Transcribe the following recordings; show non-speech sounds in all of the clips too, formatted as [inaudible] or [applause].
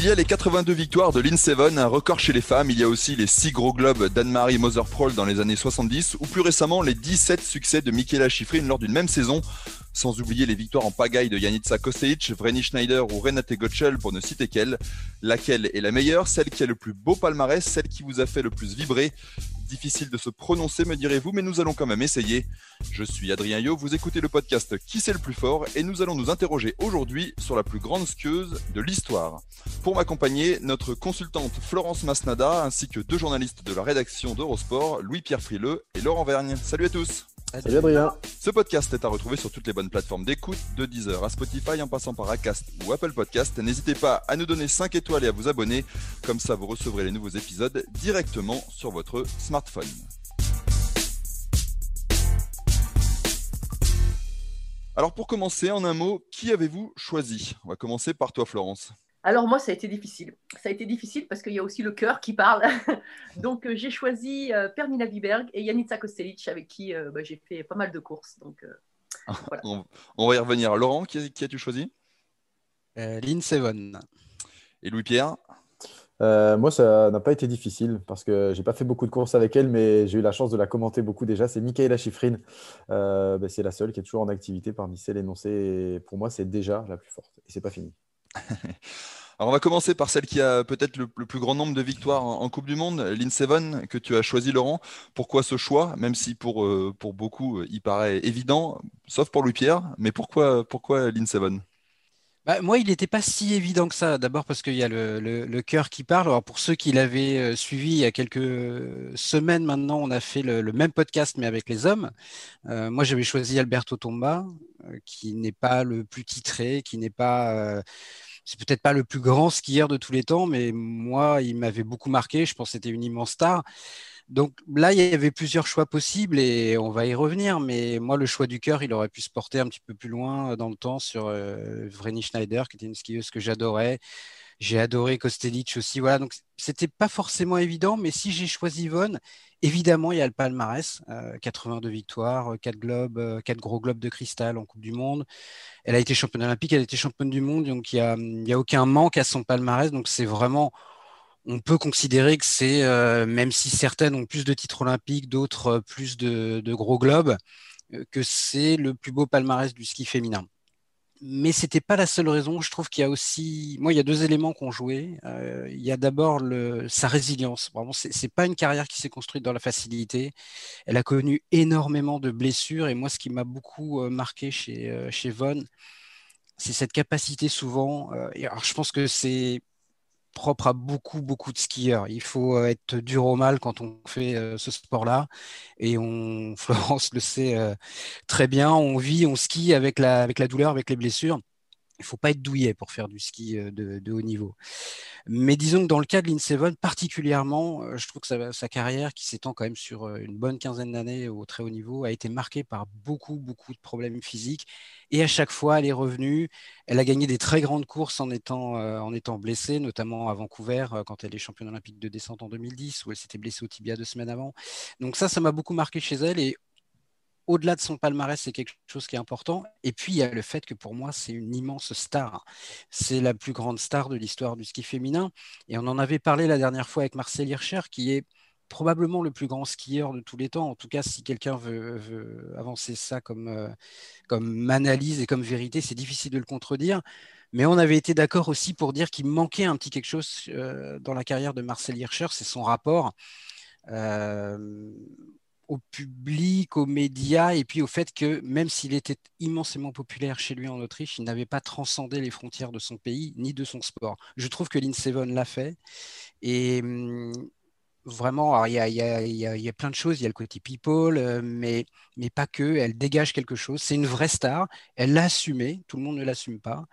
Il y a les 82 victoires de Lynn Seven, un record chez les femmes. Il y a aussi les 6 gros globes d'Anne-Marie Moser-Prol dans les années 70, ou plus récemment les 17 succès de Michaela Schifrin lors d'une même saison sans oublier les victoires en pagaille de Janica Kostic, Vreni Schneider ou Renate Gottschall pour ne citer qu'elle. Laquelle est la meilleure? Celle qui a le plus beau palmarès Celle qui vous a fait le plus vibrer Difficile de se prononcer, me direz-vous, mais nous allons quand même essayer. Je suis Adrien Yo, vous écoutez le podcast Qui c'est le plus fort? Et nous allons nous interroger aujourd'hui sur la plus grande skieuse de l'histoire. Pour m'accompagner, notre consultante Florence Masnada ainsi que deux journalistes de la rédaction d'Eurosport, Louis-Pierre Frileux et Laurent Vergne. Salut à tous Salut Adrien. Ce podcast est à retrouver sur toutes les bonnes plateformes d'écoute, de Deezer à Spotify en passant par Acast ou Apple Podcast. N'hésitez pas à nous donner 5 étoiles et à vous abonner, comme ça vous recevrez les nouveaux épisodes directement sur votre smartphone. Alors pour commencer, en un mot, qui avez-vous choisi? On va commencer par toi Florence. Alors moi, ça a été difficile. Ça a été difficile parce qu'il y a aussi le cœur qui parle. [laughs] donc euh, j'ai choisi euh, Permina Viberg et Janica Kostelic avec qui euh, bah, j'ai fait pas mal de courses. Donc, [laughs] on, va y revenir. Laurent, qui, as-tu choisi? Lynn Seven. Et Louis-Pierre? Moi, ça n'a pas été difficile parce que j'ai pas fait beaucoup de courses avec elle, mais j'ai eu la chance de la commenter beaucoup déjà. C'est Michaela Schifrin. Bah, c'est la seule qui est toujours en activité parmi celles énoncées. pour moi, c'est déjà la plus forte. Et c'est pas fini. Alors on va commencer par celle qui a peut-être le, plus grand nombre de victoires en, Coupe du Monde, Lynn Seven, que tu as choisi Laurent. Pourquoi ce choix? Même si pour, euh, beaucoup il paraît évident, sauf pour Louis-Pierre, mais pourquoi, pourquoi bah, moi, il n'était pas si évident que ça. D'abord parce qu'il y a le, le, cœur qui parle. Alors pour ceux qui l'avaient euh, suivi il y a quelques semaines maintenant, on a fait le, même podcast mais avec les hommes. Euh, moi, j'avais choisi Alberto Tomba, qui n'est pas le plus titré, qui n'est pas c'est peut-être pas le plus grand skieur de tous les temps, mais moi, il m'avait beaucoup marqué. Je pense que c'était une immense star. Donc là, il y avait plusieurs choix possibles et on va y revenir. Mais moi, le choix du cœur, il aurait pu se porter un petit peu plus loin dans le temps sur euh, Vreni Schneider, qui était une skieuse que j'adorais. J'ai adoré Kostelic aussi. Voilà, donc c'était pas forcément évident, mais si j'ai choisi Yvonne, évidemment, il y a le palmarès 82 euh, victoires, 4 euh, globes, 4 euh, gros globes de cristal en Coupe du Monde. Elle a été championne olympique, elle a été championne du monde, donc il n'y a, aucun manque à son palmarès. Donc c'est vraiment, on peut considérer que c'est, même si certaines ont plus de titres olympiques, d'autres plus de, de gros globes, que c'est le plus beau palmarès du ski féminin mais c'était pas la seule raison. Je trouve qu'il y a aussi, moi, il y a deux éléments qu'on joué. Euh, il y a d'abord sa résilience. Vraiment, c'est pas une carrière qui s'est construite dans la facilité. Elle a connu énormément de blessures et moi, ce qui m'a beaucoup euh, marqué chez euh, chez Von, c'est cette capacité souvent. alors, je pense que c'est propre à beaucoup, beaucoup de skieurs. Il faut euh, être dur au mal quand on fait euh, ce sport-là. Et on, [laughs] Florence le sait euh, très bien, on vit, on skie avec la, avec la douleur, avec les blessures il faut pas être douillet pour faire du ski euh, de, haut niveau. Mais disons que dans le cas de Seven, particulièrement, euh, je trouve que sa, carrière, qui s'étend quand même sur euh, une bonne quinzaine d'années au très haut niveau, a été marquée par beaucoup, beaucoup de problèmes physiques. Et à chaque fois, elle est revenue. Elle a gagné des très grandes courses en étant, en étant blessée, notamment à Vancouver, quand elle est championne olympique de descente en 2010, où elle s'était blessée au tibia deux semaines avant. Donc ça, ça m'a beaucoup marqué chez elle. Et au-delà de son palmarès, c'est quelque chose qui est important. Et puis, il y a le fait que pour moi, c'est une immense star. C'est la plus grande star de l'histoire du ski féminin. Et on en avait parlé la dernière fois avec Marcel Hirscher, qui est probablement le plus grand skieur de tous les temps. En tout cas, si quelqu'un veut, avancer ça comme, euh, comme analyse et comme vérité, c'est difficile de le contredire. Mais on avait été d'accord aussi pour dire qu'il manquait un petit quelque chose euh, dans la carrière de Marcel Hirscher, c'est son rapport. Euh, au public, aux médias, et puis au fait que même s'il était immensément populaire chez lui en Autriche, il n'avait pas transcendé les frontières de son pays ni de son sport. Je trouve que Lynn Seven l'a fait. Et vraiment, il y, a, plein de choses. Il y a le côté people, mais, mais pas que. Elle dégage quelque chose. C'est une vraie star. Elle l'a assumé. Tout le monde ne l'assume pas.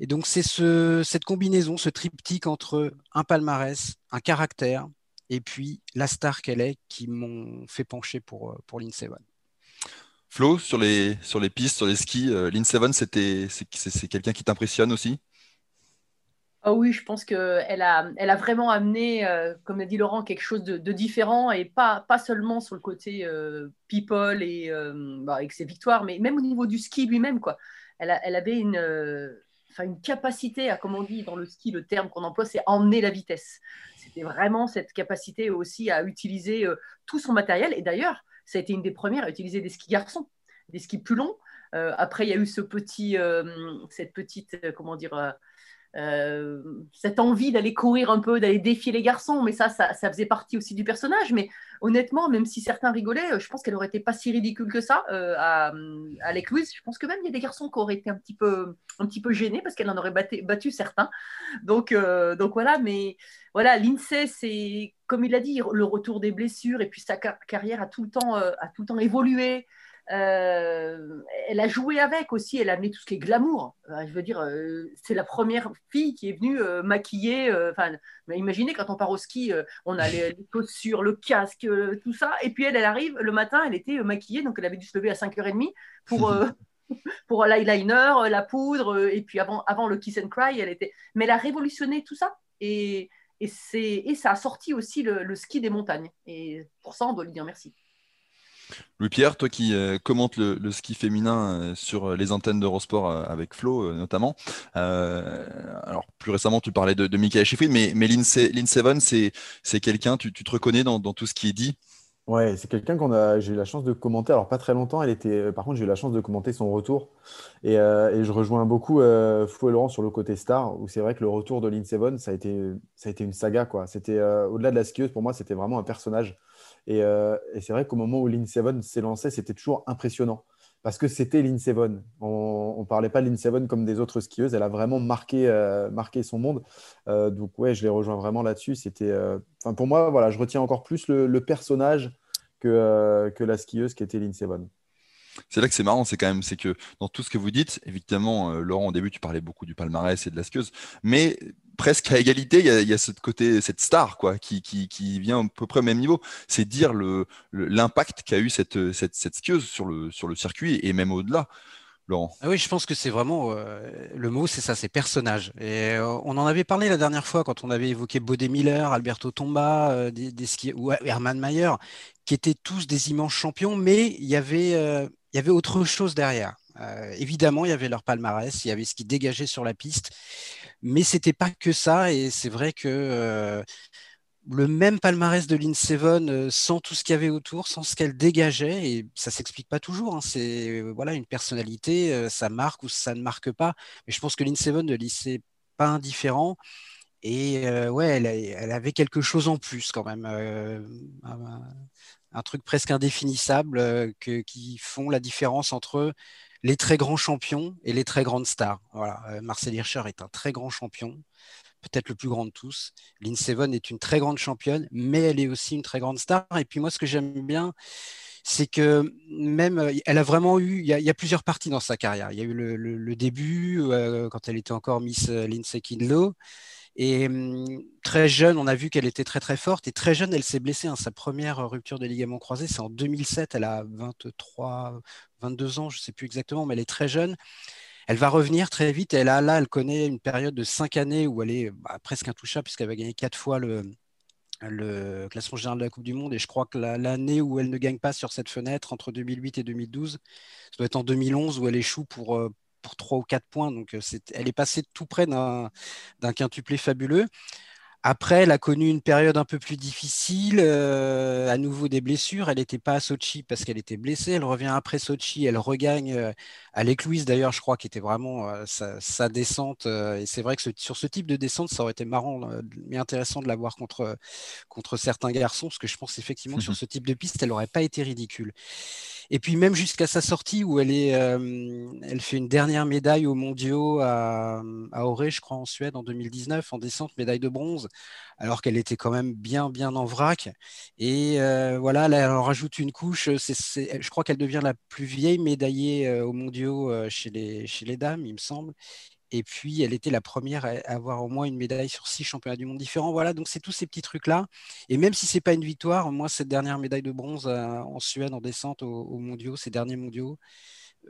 Et donc, c'est ce, cette combinaison, ce triptyque entre un palmarès, un caractère, et puis la star qu'elle est, qui m'ont fait pencher pour, pour Lindsay Vonn. Flo, sur les, sur les pistes, sur les skis, euh, Lindsay Vonn, c'est quelqu'un qui t'impressionne aussi? Oh oui, je pense qu'elle a, elle a vraiment amené, euh, comme a dit Laurent, quelque chose de, différent et pas, pas seulement sur le côté euh, people et bah, avec ses victoires, mais même au niveau du ski lui-même. quoi. Elle, elle, avait une, enfin, une capacité à, comme on dit dans le ski, le terme qu'on emploie, c'est emmener la vitesse. C'était vraiment cette capacité aussi à utiliser euh, tout son matériel. Et d'ailleurs, ça a été une des premières à utiliser des skis garçons, des skis plus longs. Euh, après, il y a eu ce petit, euh, cette petite, comment dire, euh, cette envie d'aller courir un peu, d'aller défier les garçons, mais ça, ça, faisait partie aussi du personnage. Mais honnêtement, même si certains rigolaient, je pense qu'elle aurait été pas si ridicule que ça euh, à, à Louise. Je pense que même il y a des garçons qui auraient été un petit peu, un petit peu gênés parce qu'elle en aurait battu, certains. Donc, euh, donc voilà, mais voilà, l'INSEE, c'est comme il a dit, le retour des blessures et puis sa carrière a tout le temps, a tout le temps évolué. Euh, elle a joué avec aussi, elle a amené tout ce qui est glamour. Euh, je veux dire, euh, c'est la première fille qui est venue maquiller. Enfin, imaginez quand on part au ski, on a les, chaussures, le casque, tout ça. Et puis elle, elle arrive le matin, elle était maquillée, donc elle avait dû se lever à 5h30 pour. [laughs] pour l'eyeliner, la poudre, et puis avant, avant le kiss and cry, elle était. Mais elle a révolutionné tout ça. Et, et, et ça a sorti aussi le, ski des montagnes. Et pour ça, on doit lui dire merci. Louis-Pierre, toi qui euh, commentes le, ski féminin euh, sur les antennes d'Eurosport euh, avec Flo notamment, alors plus récemment tu parlais de, de Michael mais, mais Lindsay, c'est quelqu'un, tu, te reconnais dans, tout ce qui est dit? Ouais, c'est quelqu'un qu'on a, j'ai eu la chance de commenter. Alors pas très longtemps, elle était. Par contre, j'ai eu la chance de commenter son retour, et, je rejoins beaucoup Flo et Laurent sur le côté star, où c'est vrai que le retour de Lindsay Vonn, ça a été, ça a été une saga quoi. C'était au-delà de la skieuse, pour moi, c'était vraiment un personnage. Euh, et, c'est vrai qu'au moment où Lynn Seven s'est lancée, c'était toujours impressionnant. Parce que c'était Lynn Seven. On ne parlait pas de Lynn Seven comme des autres skieuses. Elle a vraiment marqué, euh, marqué son monde. Euh, donc, ouais, je les rejoins vraiment là-dessus. C'était, pour moi, voilà, je retiens encore plus le, personnage que, que la skieuse qui était Lynn Seven. C'est là que c'est marrant, c'est quand même, c'est que dans tout ce que vous dites, évidemment, Laurent, au début, tu parlais beaucoup du palmarès et de la skieuse, mais presque à égalité, il y a, ce côté, cette star quoi, qui, vient à peu près au même niveau. C'est dire l'impact qu'a eu cette, cette, skieuse sur le, circuit et même au-delà. Laurent. Ah oui, je pense que c'est vraiment euh, le mot, c'est ça, c'est personnage. Et euh, on en avait parlé la dernière fois quand on avait évoqué Bodé Miller, Alberto Tomba, euh, des, ou Hermann Mayer, qui étaient tous des immenses champions, mais il y avait, il y avait autre chose derrière. évidemment, il y avait leur palmarès, il y avait ce qui dégageait sur la piste. Mais c'était pas que ça, et c'est vrai que euh, le même palmarès de Lynn Seven, euh, sans tout ce qu'il y avait autour, sans ce qu'elle dégageait, et ça s'explique pas toujours. Hein, c'est euh, voilà une personnalité, ça marque ou ça ne marque pas. Mais je pense que Lynn Seven ne laissait pas indifférent. Et ouais, elle, avait quelque chose en plus quand même, un, truc presque indéfinissable qui font la différence entre les très grands champions et les très grandes stars. Euh, Marcel Hirscher est un très grand champion, peut-être le plus grand de tous. Lynn Seven est une très grande championne, mais elle est aussi une très grande star. Et puis moi, ce que j'aime bien, c'est que même, euh, elle a vraiment eu, il y, a, plusieurs parties dans sa carrière. Il y a eu le, début, euh, quand elle était encore Miss Lindsay Kidlow. Et hum, très jeune, on a vu qu'elle était très très forte. Et très jeune, elle s'est blessée. Hein. Sa première rupture de ligament croisé, c'est en 2007. Elle a 23, 22 ans, je ne sais plus exactement, mais elle est très jeune. Elle va revenir très vite. Et là, là, elle connaît une période de cinq années où elle est bah, presque intouchable puisqu'elle va gagner quatre fois le, le classement général de la Coupe du Monde. Et je crois que l'année où elle ne gagne pas sur cette fenêtre, entre 2008 et 2012, ça doit être en 2011 où elle échoue pour, euh, pour 3 ou 4 points. Euh, elle est passée tout près d'un quintuplé fabuleux. Après, elle a connu une période un peu plus difficile, euh, à nouveau des blessures. Elle n'était pas à Sochi parce qu'elle était blessée. Elle revient après Sochi, elle regagne euh, à Louise d'ailleurs, je crois, qui était vraiment euh, sa, descente. et c'est vrai que sur ce type de descente, ça aurait été marrant, mais intéressant de la voir contre, contre certains garçons, parce que je pense effectivement que sur ce type de piste, elle n'aurait pas été ridicule. Et puis même jusqu'à sa sortie où elle, est, elle fait une dernière médaille aux mondiaux à, à Auré, je crois, en Suède en 2019, en descente, médaille de bronze. Alors qu'elle était quand même bien, bien en vrac. Et voilà, là, elle en rajoute une couche. je crois qu'elle devient la plus vieille médaillée aux mondiaux chez les, dames, il me semble. Et puis, elle était la première à avoir au moins une médaille sur six championnats du monde différents. Voilà, donc c'est tous ces petits trucs-là. Et même si ce n'est pas une victoire, moi, cette dernière médaille de bronze euh, en Suède en descente aux, mondiaux, ces derniers mondiaux, euh,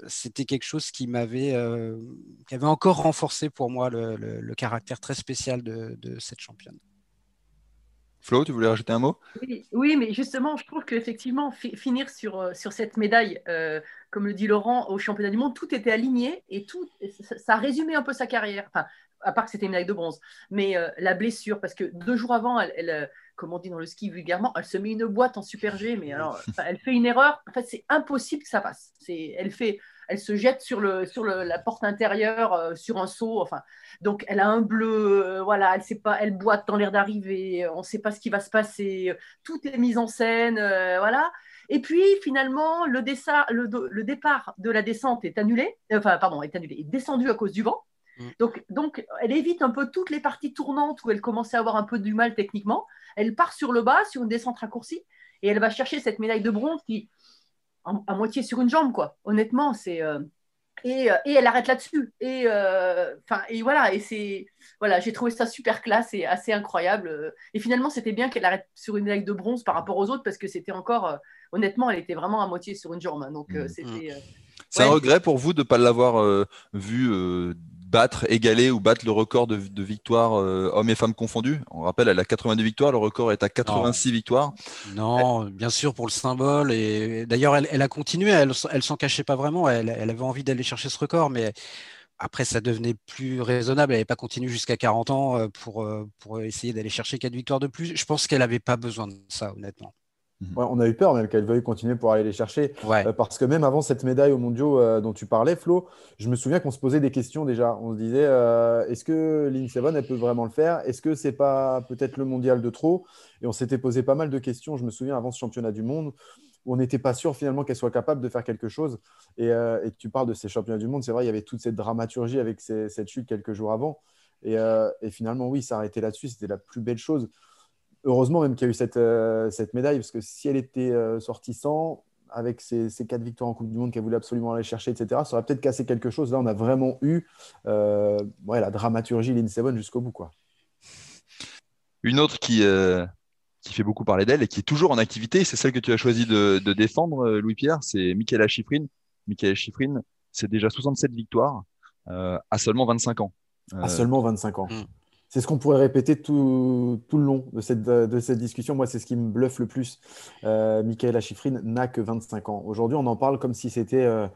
c'était quelque chose qui m'avait euh, avait encore renforcé pour moi le, caractère très spécial de cette championne. Flo, tu voulais rajouter un mot? Oui, mais justement, je trouve qu'effectivement, finir sur, euh, sur cette médaille, euh, comme le dit Laurent, au championnat du monde, tout était aligné et tout, ça, résumait un peu sa carrière. Enfin, à part que c'était une médaille de bronze. Mais euh, la blessure, parce que deux jours avant, elle, comme on dit dans le ski vulgairement, elle se met une boîte en super G, mais alors, elle fait une erreur. En fait, c'est impossible que ça passe. Elle fait elle se jette sur, le, sur la porte intérieure, euh, sur un seau. Enfin, donc, elle a un bleu, euh, voilà, elle sait pas, elle boite dans l'air d'arrivée, on ne sait pas ce qui va se passer, tout est mis en scène, euh, voilà. Et puis, finalement, le, le, départ de la descente est annulé, enfin, pardon, est annulé, est descendu à cause du vent. Mm. Donc, donc, elle évite un peu toutes les parties tournantes où elle commençait à avoir un peu du mal techniquement. Elle part sur le bas, sur une descente raccourcie, et elle va chercher cette médaille de bronze qui, à moitié sur une jambe, quoi. Honnêtement, c'est. Euh, et, euh, et, elle arrête là-dessus. Et, euh, enfin et voilà, et c'est. Voilà, j'ai trouvé ça super classe et assez incroyable. Et finalement, c'était bien qu'elle arrête sur une médaille de bronze par rapport aux autres parce que c'était encore. honnêtement, elle était vraiment à moitié sur une jambe. Hein. donc, mmh. c'était. C'est un regret pour vous de ne pas l'avoir vu battre, égaler ou battre le record de, victoires euh, hommes et femmes confondus. On rappelle, elle a 82 victoires, le record est à 86 victoires. Non, bien sûr pour le symbole. Et d'ailleurs, elle, a continué, elle, elle s'en cachait pas vraiment. Elle, avait envie d'aller chercher ce record, mais après, ça devenait plus raisonnable. Elle n'avait pas continué jusqu'à 40 ans euh, pour, euh, pour essayer d'aller chercher quatre victoires de plus. Je pense qu'elle n'avait pas besoin de ça, honnêtement. Mhm. on a eu peur même qu'elle veuille continuer pour aller les chercher. Euh, parce que même avant cette médaille aux mondiaux euh, dont tu parlais, Flo, je me souviens qu'on se posait des questions déjà. On se disait euh, est-ce que Lynn Seven, elle peut vraiment le faire? Est-ce que c'est pas peut-être le mondial de trop? Et on s'était posé pas mal de questions, je me souviens, avant ce championnat du monde, où on n'était pas sûr finalement qu'elle soit capable de faire quelque chose. Et, tu parles de ces championnats du monde, c'est vrai, il y avait toute cette dramaturgie avec cette chute quelques jours avant. Et, et finalement, oui, s'arrêter là-dessus, c'était la plus belle chose heureusement même qu'il y a eu cette, euh, cette, médaille, parce que si elle était euh, sortie sans, avec ses, quatre victoires en Coupe du Monde qu'elle voulait absolument aller chercher, etc., ça aurait peut-être cassé quelque chose. Là, on a vraiment eu euh, ouais, la dramaturgie Lynn Seven jusqu'au bout. Quoi. Une autre qui, qui fait beaucoup parler d'elle et qui est toujours en activité, c'est celle que tu as choisi de, de défendre, Louis-Pierre, c'est Michaela Schifrin. Michaela Schifrin, c'est déjà 67 victoires à seulement 25 ans. À seulement 25 ans. Hmm c'est ce qu'on pourrait répéter tout, le long de cette, de cette, discussion. Moi, c'est ce qui me bluffe le plus. Euh, Michaela Schifrin n'a que 25 ans. Aujourd'hui, on en parle comme si c'était euh,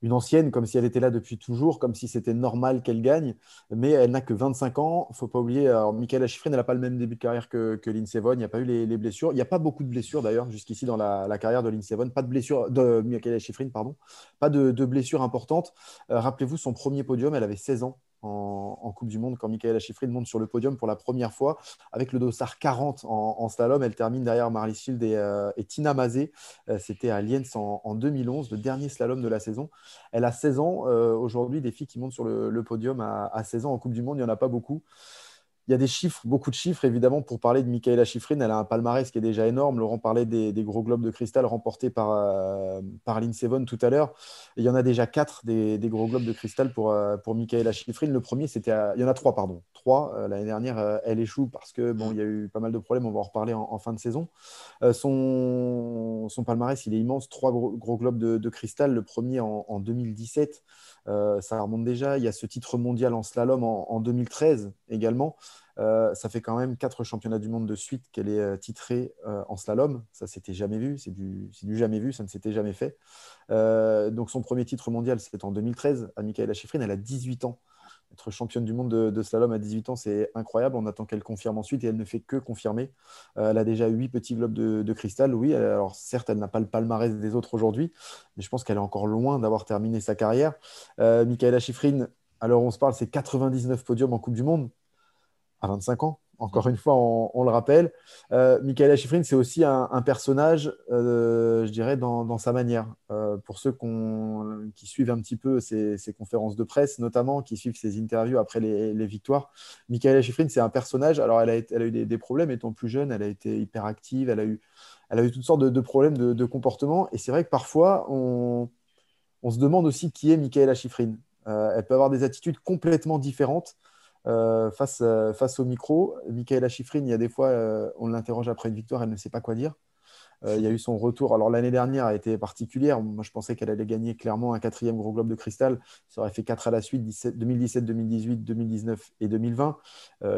une ancienne, comme si elle était là depuis toujours, comme si c'était normal qu'elle gagne. Mais elle n'a que 25 ans. Il ne faut pas oublier, alors Michaela Schifrin, n'a pas le même début de carrière que, que Lynn Sevon. Il n'y a pas eu les, blessures. Il n'y a pas beaucoup de blessures d'ailleurs jusqu'ici dans la, carrière de Lynn Sevon. Pas de blessures, de Schifrin, pardon. Pas de, blessures importantes. Euh, rappelez-vous, son premier podium, elle avait 16 ans en, Coupe du Monde quand Michaela Schifrin monte sur le podium pour la première fois avec le dossard 40 en, slalom. Elle termine derrière Marley Shield et, euh, Tina Mazé. Euh, c'était à Lienz en, 2011, le dernier slalom de la saison. Elle a 16 ans. Euh, aujourd'hui, des filles qui montent sur le, podium à, à, 16 ans en Coupe du Monde, il n'y en a pas beaucoup. Il y a des chiffres, beaucoup de chiffres, évidemment, pour parler de Michaela Schifrin. Elle a un palmarès qui est déjà énorme. Laurent parlait des, gros globes de cristal remportés par, euh, par Lynn Sevon tout à l'heure. Il y en a déjà quatre des, gros globes de cristal pour, euh, pour Michaela Schifrin. Le premier, c'était. Il y en a trois, pardon. Euh, l'année dernière, elle échoue parce que bon, il y a eu pas mal de problèmes. On va en reparler en, fin de saison. son, son palmarès, il est immense. Trois gros, globes de, cristal. Le premier en, en 2017. Euh, ça remonte déjà. Il y a ce titre mondial en slalom en, 2013 également. Euh, ça fait quand même quatre championnats du monde de suite qu'elle est euh, titrée en slalom. Ça s'était jamais vu. C'est du, du, jamais vu. Ça ne s'était jamais fait. donc son premier titre mondial, c'était en 2013 à Michaela Schifrin. Elle a 18 ans être championne du monde de, slalom à 18 ans, c'est incroyable. On attend qu'elle confirme ensuite et elle ne fait que confirmer. Euh, elle a déjà 8 petits globes de, cristal. Oui, alors certes, elle n'a pas le palmarès des autres aujourd'hui, mais je pense qu'elle est encore loin d'avoir terminé sa carrière. Euh, Michaela Schifrin, alors on se parle, c'est 99 podiums en Coupe du Monde à 25 ans encore une fois, on, le rappelle. Euh, Michaela Schifrin, c'est aussi un, personnage, euh, je dirais, dans, sa manière. Euh, pour ceux qui suivent un petit peu ses, conférences de presse, notamment, qui suivent ses interviews après les, victoires, Michaela Schifrin, c'est un personnage. Alors, elle a, eu des, problèmes étant plus jeune, elle a été hyperactive, elle a eu, elle a eu toutes sortes de, problèmes de, comportement. Et c'est vrai que parfois, on, on, se demande aussi qui est Michaela Schifrin. elle peut avoir des attitudes complètement différentes. Euh, face, euh, face au micro. Michaela Schifrin, il y a des fois, euh, on l'interroge après une victoire, elle ne sait pas quoi dire. il y a eu son retour. Alors l'année dernière a été particulière. Moi, je pensais qu'elle allait gagner clairement un quatrième gros globe de cristal. Ça aurait fait quatre à la suite 2017, 2018, 2019 et 2020.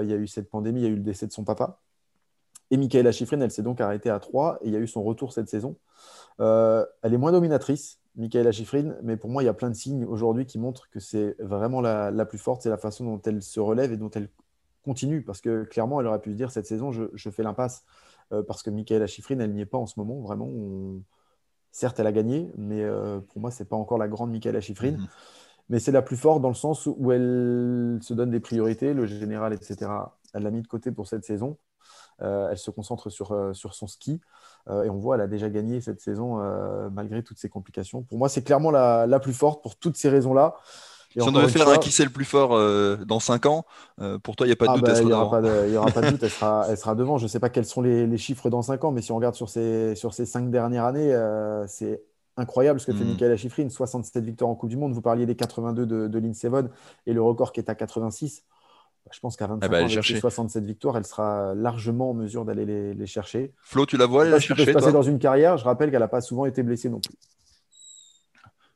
il y a eu cette pandémie, il y a eu le décès de son papa. Et Michaela Schifrin, elle s'est donc arrêtée à 3 et il y a eu son retour cette saison. elle est moins dominatrice, Michaela Schifrin, mais pour moi, il y a plein de signes aujourd'hui qui montrent que c'est vraiment la, plus forte, c'est la façon dont elle se relève et dont elle continue, parce que clairement, elle aurait pu se dire cette saison, je, fais l'impasse, euh, parce que Michaela Schifrin, elle n'y est pas en ce moment, vraiment. Certes, elle a gagné, mais euh, pour moi, c'est pas encore la grande Michaela Schifrin. Mhm. Mais c'est la plus forte dans le sens où elle se donne des priorités, le général, etc. Elle l'a mis de côté pour cette saison. Euh, elle se concentre sur, euh, sur son ski. Euh, et on voit, elle a déjà gagné cette saison malgré toutes ces complications. Pour moi, c'est clairement la, la, plus forte pour toutes ces raisons-là. si on devait faire un qui c'est le plus fort dans 5 ans, pour toi, il n'y a pas de ah doute. Bah, il n'y aura, pas de [laughs] doute, elle sera, elle sera devant. Je ne sais pas quels sont les, les, chiffres dans 5 ans, mais si on regarde sur ces, sur ces 5 dernières années, c'est incroyable ce que fait mmh. Michaela Schifrin. 67 victoires en Coupe du Monde. Vous parliez des 82 de, de Lynn Sevon et le record qui est à 86. Bah, je pense qu'à 25 ah bah, ans, avec 67 victoires, elle sera largement en mesure d'aller les, chercher. Flo, tu la vois aller la chercher peut se passer dans une carrière. Je rappelle qu'elle n'a pas souvent été blessée non plus.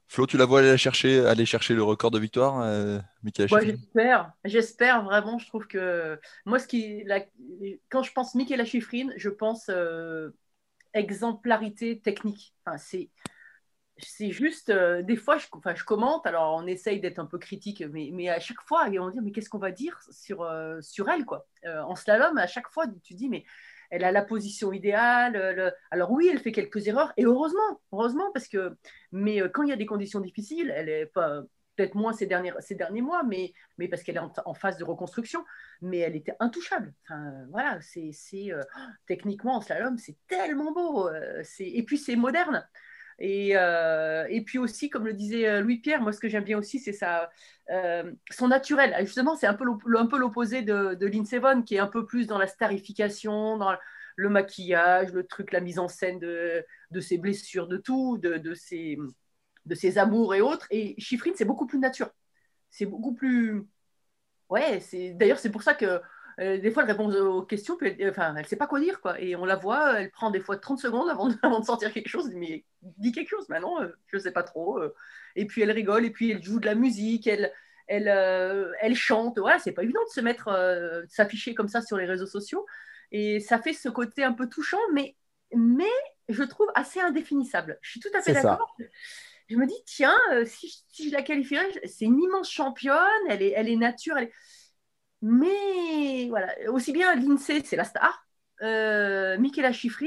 Flo, tu la vois aller chercher, aller chercher le record de victoire, euh, J'espère, j'espère vraiment. Je trouve que moi, ce qui, quand je pense Michaela Schifrin, je pense euh, exemplarité technique. Enfin, c'est c'est juste, euh, des fois, je, je commente, alors on essaye d'être un peu critique, mais, mais à chaque fois, on dit, mais qu'est-ce qu'on va dire sur, euh, sur elle quoi? Euh, En slalom, à chaque fois, tu dis, mais elle a la position idéale. Alors oui, elle fait quelques erreurs, et heureusement, heureusement, parce que, mais quand il y a des conditions difficiles, elle est pas peut-être moins ces derniers, ces derniers mois, mais, mais parce qu'elle est en, phase de reconstruction, mais elle était intouchable. Enfin, voilà, c'est, techniquement en slalom, c'est tellement beau. et puis c'est moderne. Et, euh, et, puis aussi, comme le disait euh, Louis-Pierre, moi ce que j'aime bien aussi, c'est euh, son naturel. Justement, c'est un peu l'opposé de, de Lynn qui est un peu plus dans la starification, dans le maquillage, le truc, la mise en scène de, de ses blessures, de tout, de, de, ses, de ses amours et autres. Et Chiffrine, c'est beaucoup plus nature. C'est beaucoup plus... Ouais, d'ailleurs, c'est pour ça que euh, des fois, elle répond aux questions, puis elle, enfin, elle sait pas quoi dire, quoi. Et on la voit, elle prend des fois 30 secondes avant de, [laughs] avant de sortir quelque chose, mais dit quelque chose, maintenant, euh, je sais pas trop. Euh. et puis elle rigole, et puis elle joue de la musique, elle, elle, elle chante. Voilà, c'est pas évident de se mettre, de s'afficher comme ça sur les réseaux sociaux. Et ça fait ce côté un peu touchant, mais, mais je trouve assez indéfinissable. Je suis tout à fait d'accord. Je me dis, tiens, si, si, je la qualifierais, c'est une immense championne, elle est, elle est nature, elle est mais voilà, aussi bien l'INSEE, c'est la star. Euh, Michaela Schifrin,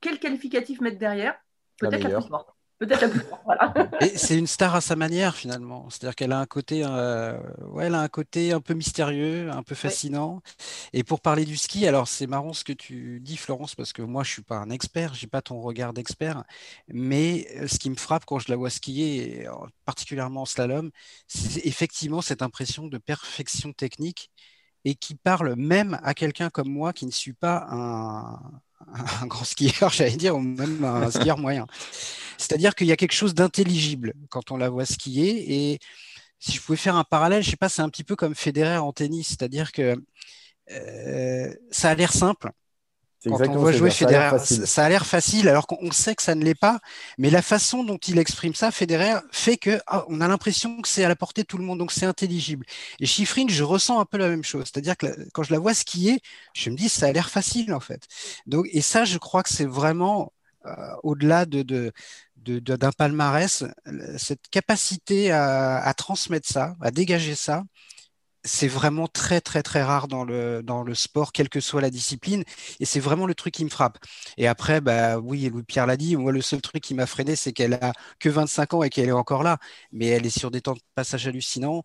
quel qualificatif mettre derrière? Peut-être la, plus forte. Peut-être. Voilà. Et c'est une star à sa manière finalement. C'est-à-dire qu'elle a un côté, euh, ouais, elle a un côté un peu mystérieux, un peu fascinant. Et pour parler du ski, alors c'est marrant ce que tu dis, Florence, parce que moi je suis pas un expert, j'ai pas ton regard d'expert, mais euh, ce qui me frappe quand je la vois skier, particulièrement en slalom, c'est effectivement cette impression de perfection technique et qui parle même à quelqu'un comme moi qui ne suis pas un, un grand skieur, [laughs] j'allais dire, ou même un skieur moyen. C'est-à-dire qu'il y a quelque chose d'intelligible quand on la voit skier. Et si je pouvais faire un parallèle, je sais pas, c'est un petit peu comme Federer en tennis, c'est-à-dire que euh, ça a l'air simple, quand on voit jouer Federer, ça a l'air facile alors qu'on sait que ça ne l'est pas. Mais la façon dont il exprime ça, Federer, fait que ah, on a l'impression que c'est à la portée de tout le monde, donc c'est intelligible. Et Schifrin, je ressens un peu la même chose. C'est-à-dire que quand je la vois skier, je me dis ça a l'air facile en fait. Donc et ça, je crois que c'est vraiment euh, au-delà de, de d'un palmarès, cette capacité à, à, transmettre ça, à dégager ça, c'est vraiment très très très rare dans le, dans le sport, quelle que soit la discipline. Et c'est vraiment le truc qui me frappe. Et après, bah oui, Louis-Pierre l'a dit, moi le seul truc qui m'a freiné, c'est qu'elle a que 25 ans et qu'elle est encore là. Mais elle est sur des temps de passage hallucinants.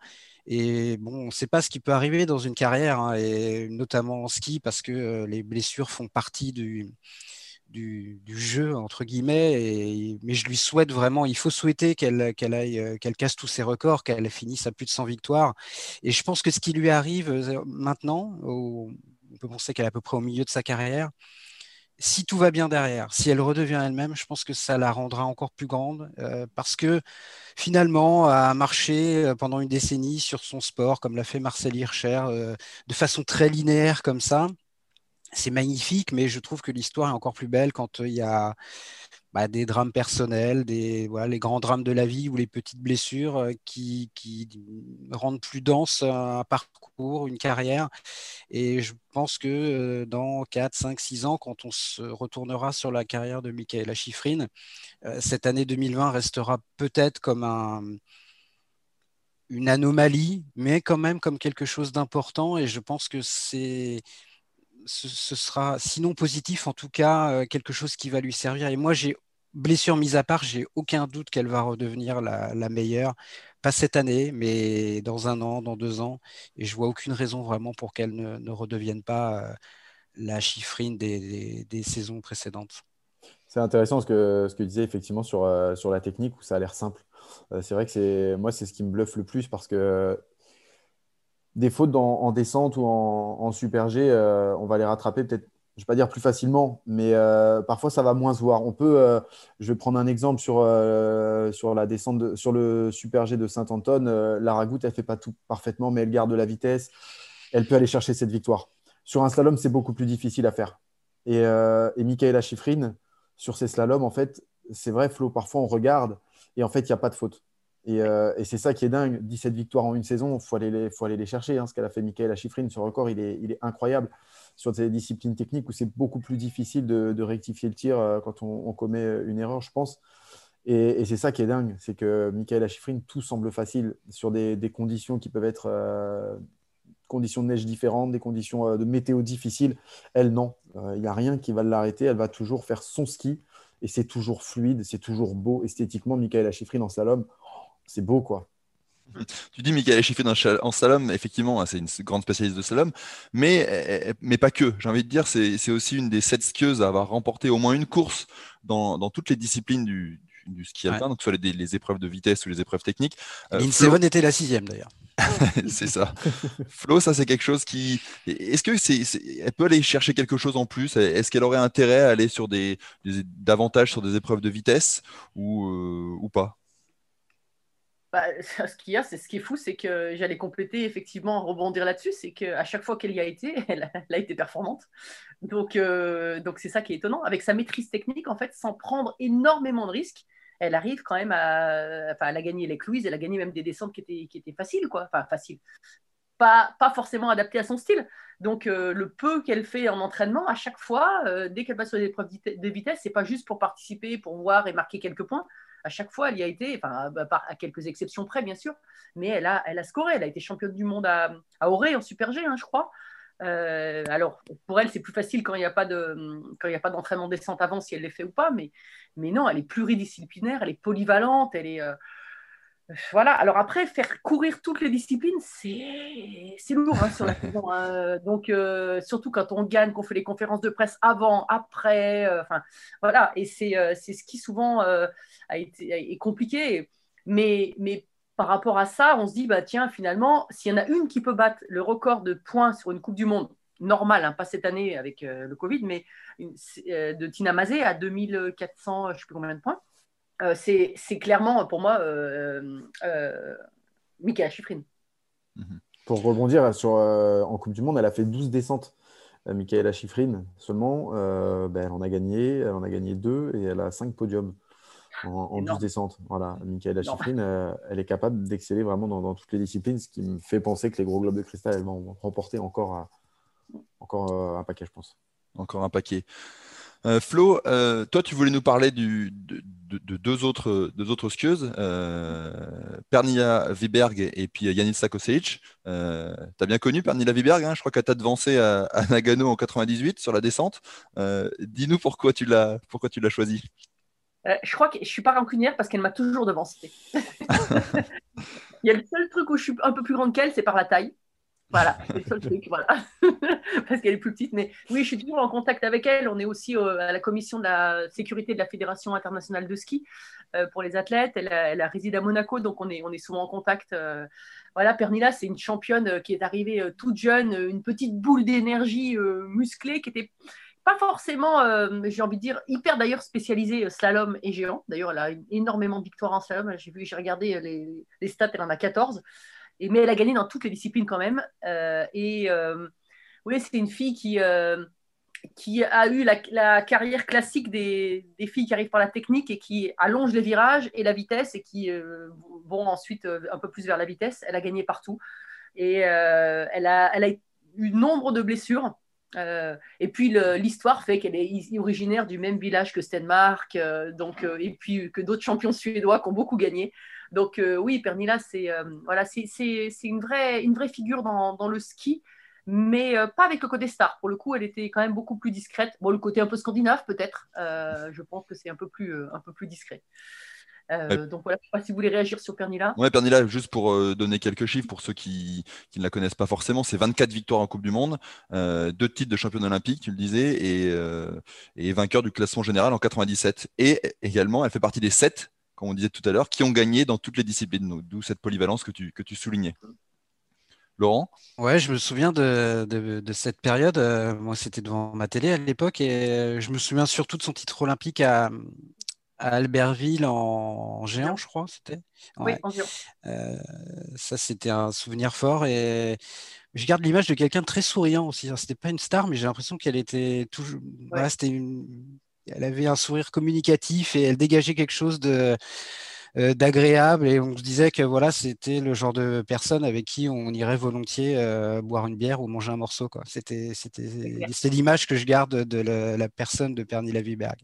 Et bon, on ne sait pas ce qui peut arriver dans une carrière, hein, et notamment en ski, parce que les blessures font partie du, du, jeu, entre guillemets. mais je lui souhaite vraiment, il faut souhaiter qu'elle aille, qu'elle casse tous ses records, qu'elle finisse à plus de 100 victoires. Et je pense que ce qui lui arrive maintenant, on peut penser qu'elle est à peu près au milieu de sa carrière, si tout va bien derrière, si elle redevient elle-même, je pense que ça la rendra encore plus grande euh, parce que finalement, a marché euh, pendant une décennie sur son sport, comme l'a fait Marcel Hirscher, euh, de façon très linéaire comme ça. C'est magnifique, mais je trouve que l'histoire est encore plus belle quand il y a bah, des drames personnels, des, voilà, les grands drames de la vie ou les petites blessures euh, qui, rendent plus dense un parcours, une carrière. Et je pense que euh, dans 4, 5, 6 ans, quand on se retournera sur la carrière de Michaela Schifrin, euh, cette année 2020 restera peut-être comme un, une anomalie, mais quand même comme quelque chose d'important. Et je pense que c'est ce, sera, sinon positif, en tout cas, euh, quelque chose qui va lui servir. Et moi, j'ai, blessure mise à part, j'ai aucun doute qu'elle va redevenir la, meilleure. Pas cette année, mais dans un an, dans deux ans. Et je vois aucune raison vraiment pour qu'elle ne, redevienne pas euh, la chiffrine des, saisons précédentes. C'est intéressant ce que, ce que disait effectivement sur, euh, sur la technique où ça a l'air simple. c'est vrai que c'est moi, c'est ce qui me bluffe le plus parce que des fautes en descente ou en, super G, euh, on va les rattraper peut-être, je ne vais pas dire plus facilement, mais euh, parfois ça va moins se voir. On peut, euh, je vais prendre un exemple sur, la descente, sur le super G de Saint-Anton. la Ragoute, elle ne fait pas tout parfaitement, mais elle garde la vitesse. Elle peut aller chercher cette victoire. Sur un slalom, c'est beaucoup plus difficile à faire. Et, Michaela Schifrin, sur ses slaloms, en fait, c'est vrai, Flo, parfois on regarde et en fait, il n'y a pas de faute. Euh, et, c'est ça qui est dingue. 17 victoires en une saison, il faut, aller les, faut aller les chercher. Hein. Ce qu'elle a fait Michael Schifrin, ce record, il est, il est incroyable. Sur des disciplines techniques où c'est beaucoup plus difficile de, rectifier le tir euh, quand on, commet une erreur, je pense. Et, c'est ça qui est dingue. C'est que Michael Schifrin, tout semble facile sur des, conditions qui peuvent être euh, conditions de neige différentes, des conditions de météo difficiles. Elle, non. Il n'y a rien qui va l'arrêter. Elle va toujours faire son ski. Et c'est toujours fluide, c'est toujours beau. Esthétiquement, Michael Schifrin en slalom, c'est beau, quoi. Tu dis Michael Schifrin en slalom, effectivement, hein, c'est une grande spécialiste de slalom, mais, eh, eh, mais pas que. J'ai envie de dire, c'est aussi une des sept skieuses à avoir remporté au moins une course dans, dans toutes les disciplines du, du ski alpin, donc soit les, les, épreuves de vitesse ou les épreuves techniques. Euh, Flo... était la sixième d'ailleurs. [laughs] c'est ça. Flo, ça c'est quelque chose qui. Est-ce que c'est, elle peut aller chercher quelque chose en plus? Est-ce qu'elle aurait intérêt à aller sur des, davantage sur des épreuves de vitesse ou, euh, ou pas? Bah, [laughs] ce ce qui est fou, c'est que j'allais compléter effectivement, rebondir là-dessus, c'est qu'à chaque fois qu'elle y a été, [laughs] elle a, été performante. Donc, euh, donc c'est ça qui est étonnant. Avec sa maîtrise technique, en fait, sans prendre énormément de risques, elle arrive quand même à, enfin, elle a gagné les Louise, elle a gagné même des descentes qui étaient, qui étaient faciles, quoi. Enfin, faciles. Pas, pas forcément adaptées à son style. Donc, euh, le peu qu'elle fait en entraînement, à chaque fois, euh, dès qu'elle passe sur des épreuves de vitesse, c'est pas juste pour participer, pour voir et marquer quelques points à chaque fois, elle y a été, enfin, à quelques exceptions près, bien sûr, mais elle a, elle a scoré. Elle a été championne du monde à, à Auray en Super G, hein, je crois. Euh, alors, pour elle, c'est plus facile quand il n'y a pas d'entraînement descente avant, si elle les fait ou pas, mais, mais non, elle est pluridisciplinaire, elle est polyvalente, elle est, euh, voilà. Alors après, faire courir toutes les disciplines, c'est lourd hein, sur la [laughs] saison. Hein. Donc, euh, surtout quand on gagne, qu'on fait les conférences de presse avant, après. Euh, enfin, voilà. Et c'est euh, ce qui souvent a été est compliqué. Mais, mais par rapport à ça, on se dit, bah, tiens, finalement, s'il y en a une qui peut battre le record de points sur une Coupe du Monde, normale, hein, pas cette année avec le Covid, mais de Tina Mazé à 2400, je ne sais plus combien de points euh, c'est clairement pour moi euh, euh, Mika Schifrin. Mhm. Pour rebondir sur, en Coupe du Monde, elle a fait 12 descentes. Michaela Schifrin seulement, ben, elle en a gagné, elle en a gagné deux et elle a 5 podiums en, 12 descentes. Voilà, Michaela Schifrin, elle est capable d'exceller vraiment dans, toutes les disciplines, ce qui me fait penser que les gros globes de cristal elles vont remporter encore, encore un paquet, je pense. Encore un paquet. Euh, Flo, euh, toi, tu voulais nous parler de, deux, autres, deux autres skieuses, euh, Pernilla Viberg et puis Yanis Sakoseic. tu as bien connu Pernilla Viberg, hein, je crois qu'elle t'a devancé à, Nagano en 98 sur la descente. Dis-nous pourquoi tu l'as choisi. je crois que je suis pas rancunière parce qu'elle m'a toujours devancé. [laughs] [laughs] Il y a le seul truc où je suis un peu plus grande qu'elle, c'est par la taille. Voilà, c'est le seul truc. [laughs] Parce qu'elle est plus petite. Mais oui, je suis toujours en contact avec elle. On est aussi euh, à la commission de la sécurité de la Fédération internationale de ski euh, pour les athlètes. Elle, elle réside à Monaco, donc on est, on est souvent en contact. Euh. voilà, Pernilla, c'est une championne qui est arrivée toute jeune, une petite boule d'énergie musclée qui était pas forcément, j'ai envie de dire, hyper d'ailleurs spécialisée slalom et géant. D'ailleurs, elle a énormément de victoires en slalom. J'ai vu, j'ai regardé les, les, stats, elle en a 14 mais elle a gagné dans toutes les disciplines quand même. Euh, et euh, oui, c'est une fille qui, euh, qui a eu la, carrière classique des, des, filles qui arrivent par la technique et qui allongent les virages et la vitesse et qui vont ensuite un peu plus vers la vitesse. Elle a gagné partout. Et elle, a, elle a eu nombre de blessures. et puis l'histoire fait qu'elle est originaire du même village que Stenmark, donc, et puis que d'autres champions suédois qui ont beaucoup gagné. Donc euh, oui, Pernilla, c'est euh, voilà, c'est une vraie, une vraie figure dans, dans le ski, mais euh, pas avec le côté star. Pour le coup, elle était quand même beaucoup plus discrète. Bon, le côté un peu scandinave peut-être. je pense que c'est un peu plus, un peu plus discret. Donc voilà, je ne sais pas si vous voulez réagir sur Pernilla. Oui, Pernilla, juste pour donner quelques chiffres pour ceux qui, qui, ne la connaissent pas forcément, c'est 24 victoires en Coupe du Monde, deux titres de championne olympique, tu le disais, et, et, vainqueur du classement général en 97. Et également, elle fait partie des 7 comme on disait tout à l'heure, qui ont gagné dans toutes les disciplines, d'où cette polyvalence que tu, que tu soulignais. Laurent? Ouais, je me souviens de, de, cette période. Euh, moi, c'était devant ma télé à l'époque et euh, je me souviens surtout de son titre olympique à, à Albertville en, géant, je crois, c'était. Oui, en géant. Euh, ça, c'était un souvenir fort et je garde l'image de quelqu'un de très souriant aussi. C'était pas une star, mais j'ai l'impression qu'elle était toujours. Voilà, c'était une, elle avait un sourire communicatif et elle dégageait quelque chose de euh, d'agréable. Et on se disait que voilà c'était le genre de personne avec qui on irait volontiers euh, boire une bière ou manger un morceau quoi. C'était c'était l'image que je garde de la, personne de Pernilla Wiberg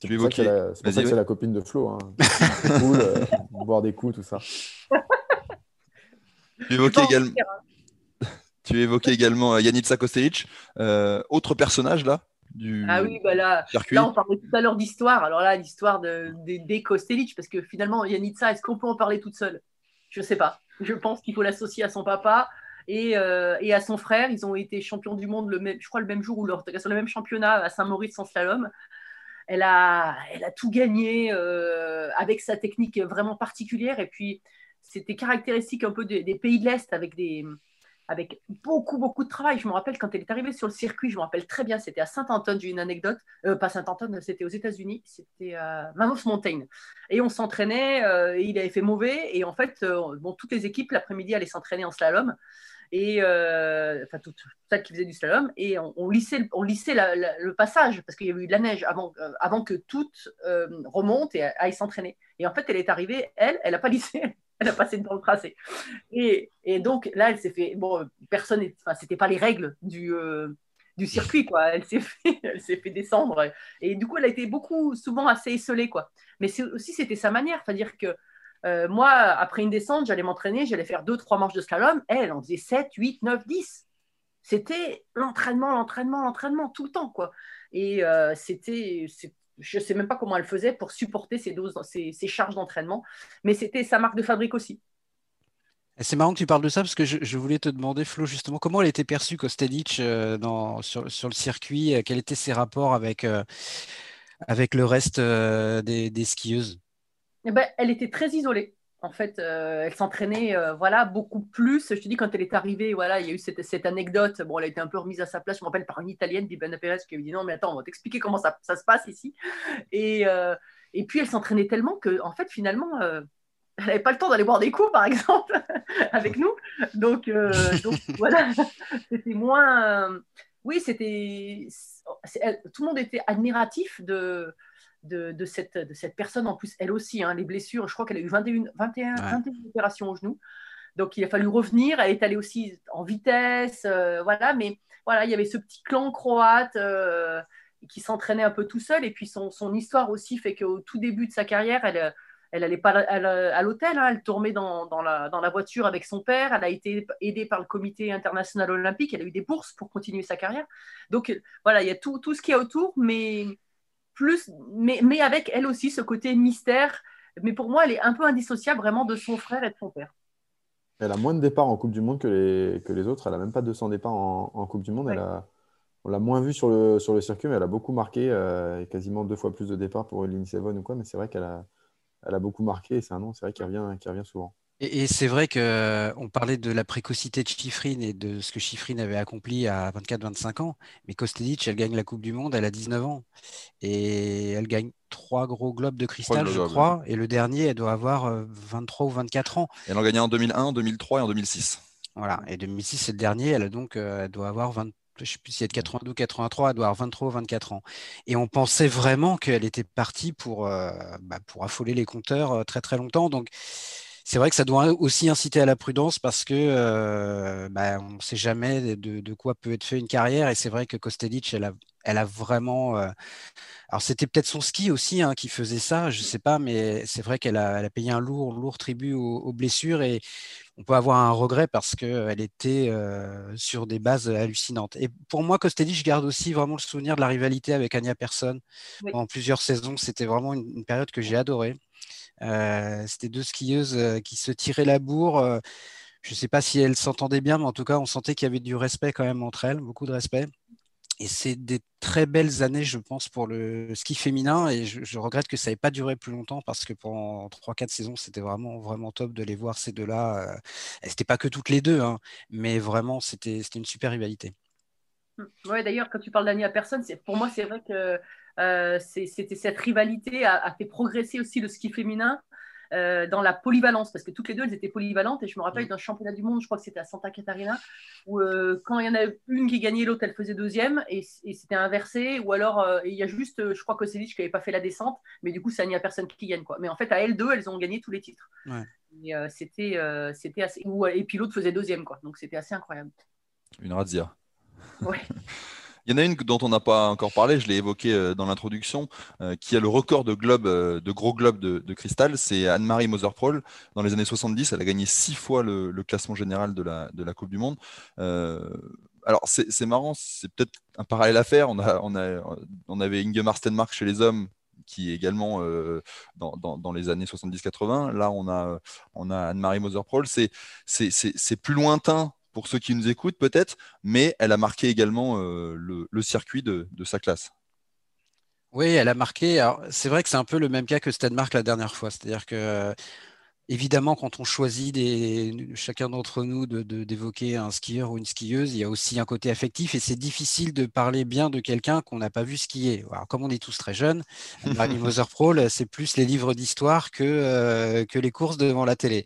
c'est pour ça que c'est la copine de Flo hein. [laughs] cool, euh, boire des coups tout ça. Tu évoquais également [laughs] tu évoquais également Yanitza Kostelic autre personnage là? Ah oui, bah là, on parlait tout à l'heure d'histoire. Alors là, l'histoire de, des Kostelic, parce que finalement, Yanitza, est-ce qu'on peut en parler toute seule? Je ne sais pas. Je pense qu'il faut l'associer à son papa et, euh, et, à son frère. Ils ont été champions du monde, le même, je crois, le même jour ou leur, sur le même championnat à Saint-Maurice en slalom. Elle a, elle a tout gagné euh, avec sa technique vraiment particulière. Et puis, c'était caractéristique un peu des, des pays de l'Est avec des, avec beaucoup, beaucoup de travail. Je me rappelle quand elle est arrivée sur le circuit, je me rappelle très bien, c'était à Saint-Anton, j'ai une anecdote, euh, pas Saint-Anton, c'était aux États-Unis, c'était à Mammoth Mountain. Et on s'entraînait, euh, il avait fait mauvais, et en fait, euh, bon, toutes les équipes, l'après-midi, allaient s'entraîner en slalom, et enfin, toutes celles qui faisaient du slalom, et on, lissait, on le passage, parce qu'il y avait eu de la neige avant, avant que toutes remontent et aillent s'entraîner. Et en fait, elle est arrivée, elle, elle n'a pas lissé, elle a passé dans le tracé. Et, et donc là, elle s'est fait. Bon, personne. Enfin, c'était pas les règles du, euh, du circuit, quoi. Elle s'est [laughs] fait, fait descendre. Et du coup, elle a été beaucoup, souvent assez esselée, quoi. Mais aussi, c'était sa manière. C'est-à-dire que euh, moi, après une descente, j'allais m'entraîner, j'allais faire deux, trois manches de slalom. Elle, en faisait 7, 8, 9, 10. C'était l'entraînement, l'entraînement, l'entraînement, tout le temps, quoi. Et euh, c'était je ne sais même pas comment elle faisait pour supporter ces, doses, ces, charges d'entraînement, mais c'était sa marque de fabrique aussi. C'est marrant que tu parles de ça parce que je, voulais te demander, Flo, justement, comment elle était perçue, Kostelic, euh, sur, sur, le circuit, euh, quels étaient ses rapports avec, euh, avec le reste des, des, skieuses? Eh ben, Elle était très isolée. En fait, euh, elle s'entraînait euh, voilà, beaucoup plus. Je te dis, quand elle est arrivée, voilà, il y a eu cette, cette, anecdote. Bon, elle a été un peu remise à sa place. Je me rappelle par une italienne, Bibana Perez, qui lui dit Non, mais attends, on va t'expliquer comment ça, ça, se passe ici. Et, euh, et puis, elle s'entraînait tellement que, en fait, finalement, elle n'avait pas le temps d'aller boire des coups, par exemple, [laughs] avec nous. Donc, donc [laughs] voilà, c'était moins. oui, c'était. Tout le monde était admiratif de de, cette, de cette personne. En plus, elle aussi, hein, les blessures, je crois qu'elle a eu 21, 21, opérations au genou. Donc, il a fallu revenir. Elle est allée aussi en vitesse. Euh, voilà, mais voilà, il y avait ce petit clan croate euh, qui s'entraînait un peu tout seul. Et puis, son, son histoire aussi fait qu'au tout début de sa carrière, elle elle n'allait pas à l'hôtel, hein. elle tournait dans, dans, la, dans, la, voiture avec son père, elle a été aidée par le comité international olympique, elle a eu des bourses pour continuer sa carrière. Donc voilà, il y a tout, tout ce qu'il y a autour, mais plus, mais, mais avec elle aussi ce côté mystère Mais pour moi, elle est un peu indissociable vraiment de son frère et de son père. Elle a moins de départs en Coupe du Monde que les, que les autres. Elle n'a même pas 200 départs en, Coupe du Monde. Elle a, on l'a moins vu sur le, sur le circuit, mais elle a beaucoup marqué. Euh, quasiment deux fois plus de départs pour Lynn Seven ou quoi. Mais c'est vrai qu'elle a, elle a beaucoup marqué. C'est un nom, c'est vrai, qui revient, qui revient souvent. Et, c'est vrai qu'on euh, parlait de la précocité de Chifrin et de ce que Chifrin avait accompli à 24-25 ans. Mais Kostelic, elle gagne la Coupe du Monde, elle a 19 ans. Et elle gagne trois gros globes de cristal, je crois. Et le dernier, elle doit avoir 23 euh, ou 24 ans. elle en gagnait en 2001, 2003 et en 2006. Voilà. Et 2006, c'est le dernier. Elle, a donc, euh, elle doit avoir 20, je ne sais plus si elle est de 82 ou 83, elle doit avoir 23 ou 24 ans. Et on pensait vraiment qu'elle était partie pour, bah, pour affoler les compteurs très très longtemps. Donc c'est vrai que ça doit aussi inciter à la prudence parce que euh, bah, on ne sait jamais de, quoi peut être fait une carrière. Et c'est vrai que Kostelic, elle a, elle a vraiment. Euh, alors c'était peut-être son ski aussi hein, qui faisait ça, je ne sais pas, mais c'est vrai qu'elle a, payé un lourd, lourd tribut aux, blessures et on peut avoir un regret parce qu'elle était euh, sur des bases hallucinantes. Et pour moi, Kostelic, je garde aussi vraiment le souvenir de la rivalité avec Anya Persson. En plusieurs saisons, c'était vraiment une période que j'ai adorée. Euh, c'était deux skieuses euh, qui se tiraient la bourre. Euh, je ne sais pas si elles s'entendaient bien, mais en tout cas, on sentait qu'il y avait du respect quand même entre elles, beaucoup de respect. Et c'est des très belles années, je pense, pour le ski féminin. Et je, regrette que ça n'ait pas duré plus longtemps parce que pendant 3-4 saisons, c'était vraiment, vraiment top de les voir, ces deux-là. Ce n'était pas que toutes les deux, hein, mais vraiment, c'était une super rivalité. Oui, d'ailleurs, quand tu parles d'Ania Personne, pour moi, c'est vrai que euh, c'était cette rivalité a, fait progresser aussi le ski féminin euh, dans la polyvalence, parce que toutes les deux, elles étaient polyvalentes. Et je me rappelle mm. d'un championnat du monde, je crois que c'était à Santa Catarina, où euh, quand il y en a une qui gagnait, l'autre, elle faisait deuxième, et, c'était inversé. Ou alors, il y a juste, je crois que c'est qui n'avait pas fait la descente, mais du coup, ça n'y a personne qui gagne. Quoi. Mais en fait, à elles deux, elles ont gagné tous les titres. Et c'était, c'était assez. et puis l'autre faisait deuxième, quoi. Donc c'était assez incroyable. Une razzia. Ouais. [laughs] Il y en a une dont on n'a pas encore parlé, je l'ai évoqué euh, dans l'introduction, euh, qui a le record de, euh, gros globes de, cristal. C'est Anne-Marie Moser-Prol. Dans les années 70, elle a gagné six fois le, classement général de la, Coupe du Monde. alors, c'est marrant, c'est peut-être un parallèle à faire. On, a, on, a, on avait Ingemar Stenmark chez les hommes, qui est également dans, les années 70-80. Là, on a, on a Anne-Marie Moser-Prol. C'est plus lointain pour ceux qui nous écoutent peut-être, mais elle a marqué également euh, le, circuit de, sa classe. Oui, elle a marqué. C'est vrai que c'est un peu le même cas que Stenmark la dernière fois. C'est-à-dire que Évidemment, quand on choisit des, chacun d'entre nous d'évoquer de, un skieur ou une skieuse, il y a aussi un côté affectif et c'est difficile de parler bien de quelqu'un qu'on n'a pas vu skier. Alors, comme on est tous très jeunes, [laughs] Marie Moser Pro, c'est plus les livres d'histoire que, euh, que les courses devant la télé.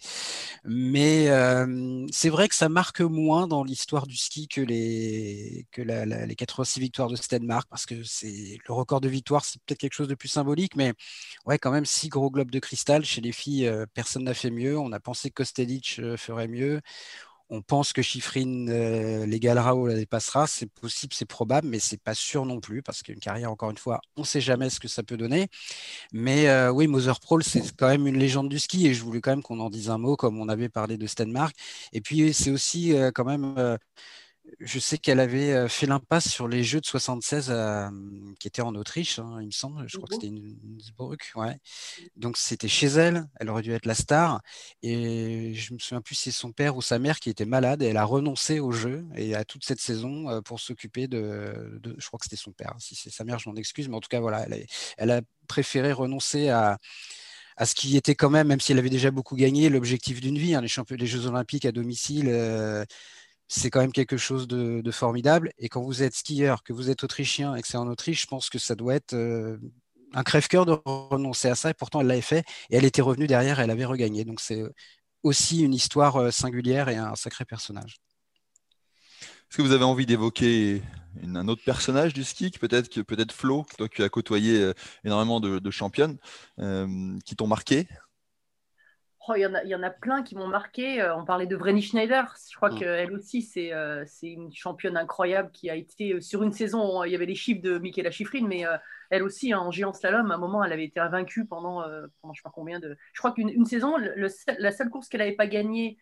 Mais euh, c'est vrai que ça marque moins dans l'histoire du ski que les, que les 86 victoires de Stenmark parce que c'est le record de victoire, c'est peut-être quelque chose de plus symbolique, mais ouais, quand même, six gros globes de cristal chez les filles, euh, personne fait mieux. On a pensé que Kostelic euh, ferait mieux. On pense que Chiffrine euh, l'égalera ou la dépassera. C'est possible, c'est probable, mais c'est pas sûr non plus parce qu'une carrière, encore une fois, on sait jamais ce que ça peut donner. Mais euh, oui, Moser Prol, c'est quand même une légende du ski et je voulais quand même qu'on en dise un mot, comme on avait parlé de Stenmark. Et puis, c'est aussi quand même je sais qu'elle avait fait l'impasse sur les Jeux de 76 euh, qui étaient en Autriche, hein, il me semble. Je crois que c'était Innsbruck. Ouais. Donc c'était chez elle. Elle aurait dû être la star. Et je me souviens plus si c'est son père ou sa mère qui était malade. Et elle a renoncé aux Jeux et à toute cette saison pour s'occuper de, Je crois que c'était son père. Si c'est sa mère, je m'en excuse. Mais en tout cas, voilà, elle a, préféré renoncer à à ce qui était quand même, même si elle avait déjà beaucoup gagné, l'objectif d'une vie, hein, les, les, Jeux olympiques à domicile, c'est quand même quelque chose de, formidable. Et quand vous êtes skieur, que vous êtes autrichien et que c'est en Autriche, je pense que ça doit être euh, un crève-cœur de renoncer à ça. Et pourtant, elle l'avait fait. Et elle était revenue derrière, elle avait regagné. Donc c'est aussi une histoire euh, singulière et un sacré personnage. Est-ce que vous avez envie d'évoquer un autre personnage du ski, peut-être peut-être Flo, toi qui as côtoyé euh, énormément de, championnes, qui t'ont marqué? Oh, il, y en a, plein qui m'ont marqué. Euh, on parlait de Vreni Schneider. Je crois mm. qu'elle aussi, euh, c'est une championne incroyable qui a été euh, sur une saison. Il y avait les chiffres de Michaela Schifrin, mais elle aussi, hein, en géant slalom, à un moment, elle avait été invaincue pendant, pendant je sais pas combien de. Je crois qu'une saison, la seule course qu'elle n'avait pas gagnée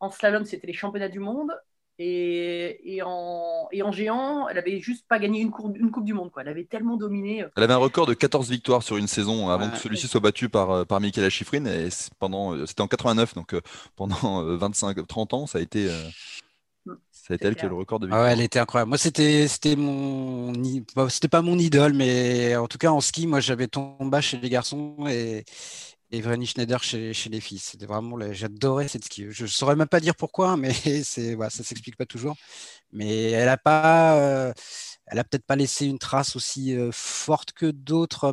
en slalom, c'était les championnats du monde. Et, en, et en géant, elle avait juste pas gagné une, une Coupe du Monde. Quoi. Elle avait tellement dominé. Elle avait un record de 14 victoires sur une saison avant que celui-ci soit battu par, par Michaela Schifrin. Et pendant, c'était en 89, donc pendant 25, 30 ans, ça a été. C'est elle qui a le record de victoire. Ah ouais, elle était incroyable. Moi, c'était c'était mon c'était pas mon idole, mais en tout cas en ski, moi j'avais Tomba chez les garçons et et Vreni Schneider chez, chez les filles. C'était vraiment j'adorais cette ski. Je saurais même pas dire pourquoi, mais [laughs] c'est voilà, ça s'explique pas toujours. Mais elle a pas euh, elle a peut-être pas laissé une trace aussi euh, forte que d'autres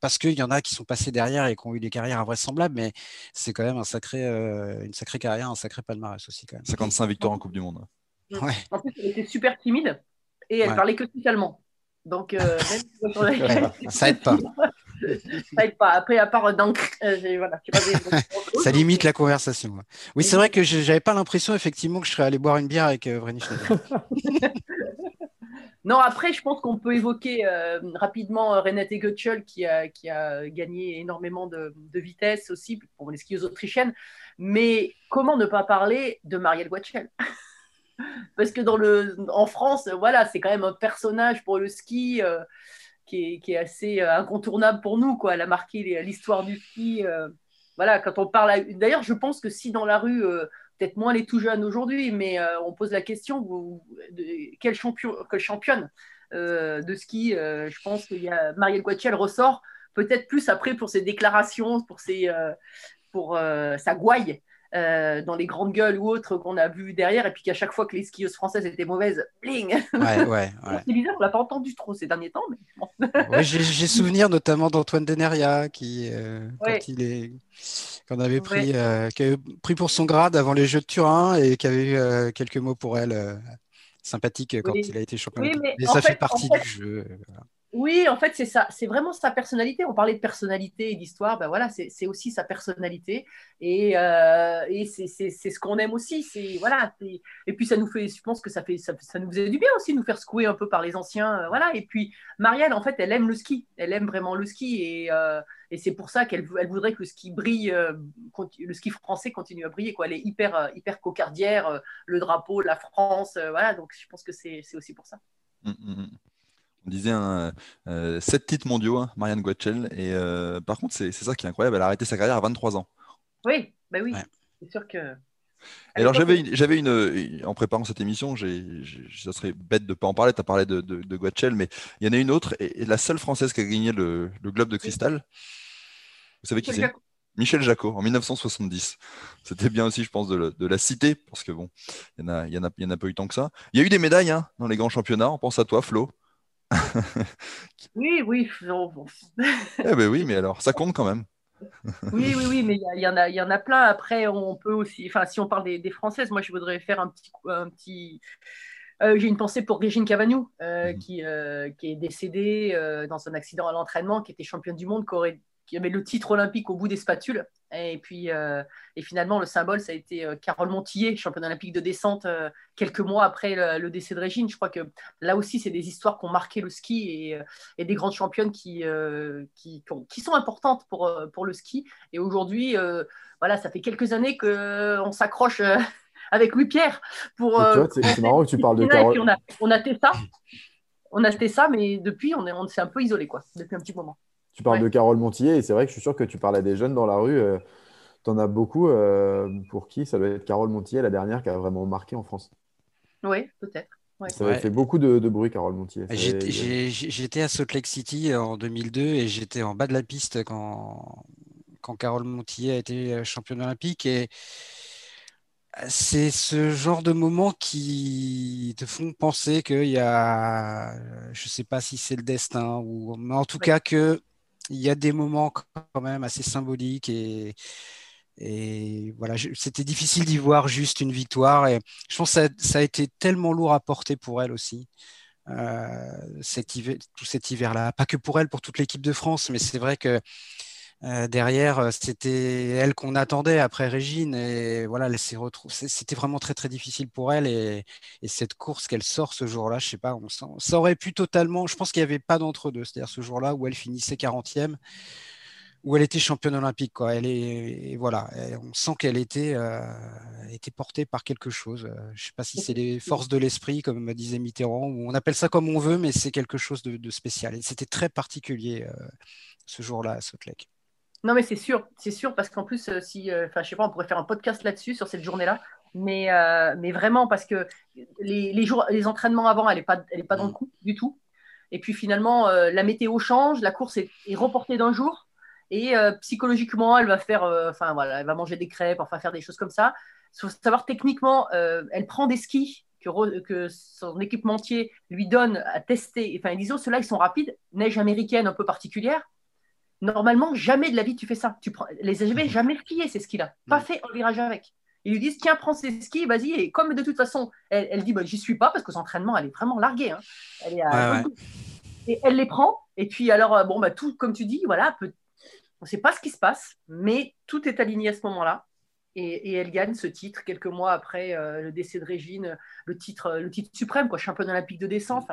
parce qu'il y en a qui sont passés derrière et qui ont eu des carrières invraisemblables, mais c'est quand même un sacré, euh, une sacrée carrière, un sacré palmarès aussi quand même. 55 victoires en Coupe du Monde. En plus, elle était super timide et elle parlait que allemand. Donc, euh, [laughs] ça aide pas. [laughs] [laughs] ça aide pas. Après, à part dans. Euh, voilà, [laughs] ça limite la conversation. Oui, c'est vrai que j'avais pas l'impression, effectivement, que je serais allé boire une bière avec euh, [laughs] Non, après, je pense qu'on peut évoquer euh, rapidement Renate Götschel qui a, qui a gagné énormément de, de, vitesse aussi pour les skieuses autrichiennes. Mais comment ne pas parler de Marielle Guachel parce que dans le, en France, voilà, c'est quand même un personnage pour le ski euh, qui, est, assez euh, incontournable pour nous. Quoi. Elle a marqué l'histoire du ski. Euh, voilà, quand on parle. D'ailleurs, je pense que si dans la rue, peut-être moins les tout jeunes aujourd'hui, mais on pose la question de, quelle, champion, quelle championne de ski Je pense qu'il y a Marielle Guatiel ressort peut-être plus après pour ses déclarations, pour, ses, pour sa gouaille. Euh, dans les grandes gueules ou autres qu'on a vu derrière, et puis qu'à chaque fois que les skieuses françaises étaient mauvaises, bling [laughs] ouais, ouais, C'est bizarre, on l'a pas entendu trop ces derniers temps. Mais [laughs] J'ai souvenir notamment d'Antoine Deneria qui, euh, quand il est, qu'on avait pris, euh, qui avait pris pour son grade avant les Jeux de Turin et qui avait eu quelques mots pour elle sympathiques quand il a été champion. Oui, mais, ça fait, partie du jeu. Oui, en fait, c'est ça. C'est vraiment sa personnalité. On parlait de personnalité et d'histoire. Ben voilà, c'est aussi sa personnalité. Et, euh, c'est ce qu'on aime aussi. C'est voilà. Et puis ça nous fait. Je pense que ça fait. Ça, nous faisait du bien aussi nous faire secouer un peu par les anciens. Euh, voilà. Et puis Marielle, en fait, elle aime le ski. Elle aime vraiment le ski. Et, euh, c'est pour ça qu'elle elle voudrait que le ski brille, le ski français continue à briller. Quoi. Elle est hyper hyper cocardière. le drapeau, la France. voilà. Donc je pense que c'est aussi pour ça. Mmh, mmh, mmh. On disait un, euh, 7 titres mondiaux, hein, Marianne Guachel. Et euh, par contre, c'est ça qui est incroyable. Elle a arrêté sa carrière à 23 ans. Oui, bah oui. C'est sûr que. alors j'avais une, une, en préparant cette émission, ça serait bête de ne pas en parler, tu as parlé de, de, Guachel, mais il y en a une autre, et, la seule française qui a gagné le, Globe de Cristal, vous savez qui c'est? Michel Jacot, en 1970. C'était bien aussi, je pense, de, la citer, parce que bon, il n'y en, a, y en, a, y en a pas eu tant que ça. Il y a eu des médailles hein, dans les grands championnats, on pense à toi, Flo. [laughs] oui, oui. eh ben oui, mais alors, ça compte quand même. oui, oui, oui, mais il y, en a, il y en a plein. Après, on peut aussi, enfin, si on parle des, Françaises, moi, je voudrais faire un petit, un petit. Euh, j'ai une pensée pour Régine Cavagnou, euh, mhm. qui, euh, qui, est décédée dans un accident à l'entraînement, qui était championne du monde, qui aurait qui avait le titre olympique au bout des spatules. Et puis, euh, et finalement, le symbole, ça a été euh, Carole Montillet, championne olympique de descente, euh, quelques mois après le, décès de Régine. Je crois que là aussi, c'est des histoires qui ont marqué le ski et, et des grandes championnes qui, qui, qui, sont importantes pour, pour le ski. Et aujourd'hui, voilà, ça fait quelques années qu'on s'accroche [laughs] avec Louis-Pierre pour. c'est marrant que tu parles de Carole. On a, on a ça. On a testé ça, mais depuis, on s'est on un peu isolé, quoi, depuis un petit moment. Tu parles de Carole Montillet et c'est vrai que je suis sûr que tu parles à des jeunes dans la rue. Euh, tu en as beaucoup euh, pour qui ça doit être Carole Montillet, la dernière qui a vraiment marqué en France. Oui, peut-être. Ça a fait beaucoup de, bruit, Carole Montillet. J'étais à Salt Lake City en 2002 et j'étais en bas de la piste quand, quand Carole Montillet a été championne olympique. Et c'est ce genre de moments qui te font penser qu'il y a, je ne sais pas si c'est le destin, ou, mais en tout cas que il y a des moments quand même assez symboliques et, voilà, c'était difficile d'y voir juste une victoire. Et je pense que ça, a été tellement lourd à porter pour elle aussi. Euh, cet hiver, tout cet hiver-là, pas que pour elle, pour toute l'équipe de France, mais c'est vrai que euh, derrière, euh, c'était elle qu'on attendait après Régine. Et voilà, C'était vraiment très très difficile pour elle. Et, cette course qu'elle sort ce jour-là, je sais pas, on, ça aurait pu totalement. Je pense qu'il n'y avait pas d'entre deux. C'est-à-dire ce jour-là où elle finissait 40e. où elle était championne olympique. Elle est, voilà, on sent qu'elle était, euh, était portée par quelque chose. Je ne sais pas si c'est les forces de l'esprit, comme me disait Mitterrand, ou on appelle ça comme on veut, mais c'est quelque chose de, spécial. C'était très particulier ce jour-là à Salt. Non, mais c'est sûr, c'est sûr, parce qu'en plus, si, enfin, je sais pas, on pourrait faire un podcast là-dessus, sur cette journée-là, mais, mais vraiment, parce que les, les, jours, les entraînements avant, elle n'est pas, elle est pas dans le mm. coup du tout. Et puis finalement, la météo change, la course est, est reportée d'un jour. Et euh, psychologiquement, elle va faire, euh, enfin voilà, elle va manger des crêpes, enfin faire des choses comme ça. Il faut savoir techniquement, euh, elle prend des skis que, que, son équipementier lui donne à tester. Enfin, disons, ceux-là, ils sont rapides, neige américaine un peu particulière. Normalement, jamais de la vie tu fais ça. Tu prends, les jamais, jamais skié ces skis-là. Pas fait en virage avec. Ils lui disent tiens, prends ces skis, vas-y. Et comme de toute façon, elle, dit bah, j'y suis pas parce que son entraînement, elle est vraiment larguée. Hein. Elle est Et elle les prend. Et puis alors, bon, bah, tout, comme tu dis, voilà, peut, on ne sait pas ce qui se passe, mais tout est aligné à ce moment-là. Et, elle gagne ce titre quelques mois après euh, le décès de Régine, le titre, le titre suprême, quoi, championne olympique de descente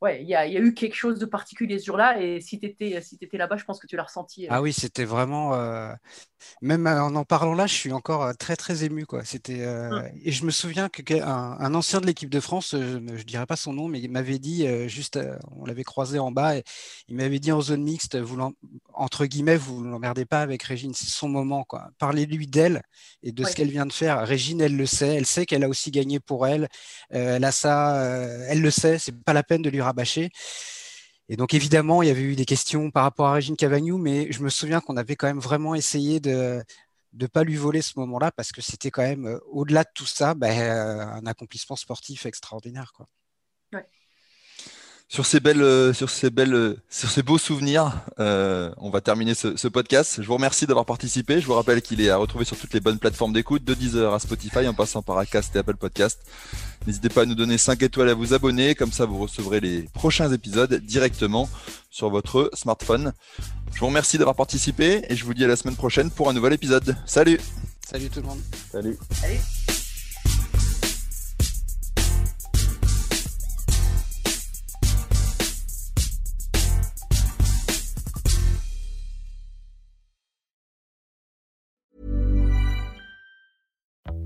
ouais, il y, a eu quelque chose de particulier ce jour-là. Et si tu étais, si étais là-bas, je pense que tu l'as ressenti. Euh. Ah oui, c'était vraiment. Euh, même en en parlant là, je suis encore euh, très, très ému. Quoi. C'était, hum. Et je me souviens qu'un un ancien de l'équipe de France, je ne dirais pas son nom, mais il m'avait dit, juste, on l'avait croisé en bas, et il m'avait dit en zone mixte, vous entre guillemets, vous ne l'emmerdez pas avec Régine, c'est son moment. Quoi. Parlez-lui d'elle et de ce qu'elle vient de faire. Régine, elle le sait, elle sait qu'elle a aussi gagné pour elle. elle a ça, elle le sait, c'est pas la peine de lui bâché. Et donc évidemment, il y avait eu des questions par rapport à Régine Cavagnou, mais je me souviens qu'on avait quand même vraiment essayé de ne pas lui voler ce moment-là parce que c'était quand même, euh, au-delà de tout ça, ben, un accomplissement sportif extraordinaire. Quoi. Sur ces belles, euh, sur ces belles, euh, sur ces beaux souvenirs, euh, on va terminer ce, podcast. Je vous remercie d'avoir participé. Je vous rappelle qu'il est à retrouver sur toutes les bonnes plateformes d'écoute, de Deezer à Spotify, en passant par Acast et Apple Podcast. N'hésitez pas à nous donner 5 étoiles à vous abonner, comme ça vous recevrez les prochains épisodes directement sur votre smartphone. Je vous remercie d'avoir participé et je vous dis à la semaine prochaine pour un nouvel épisode. Salut Salut tout le monde Salut Salut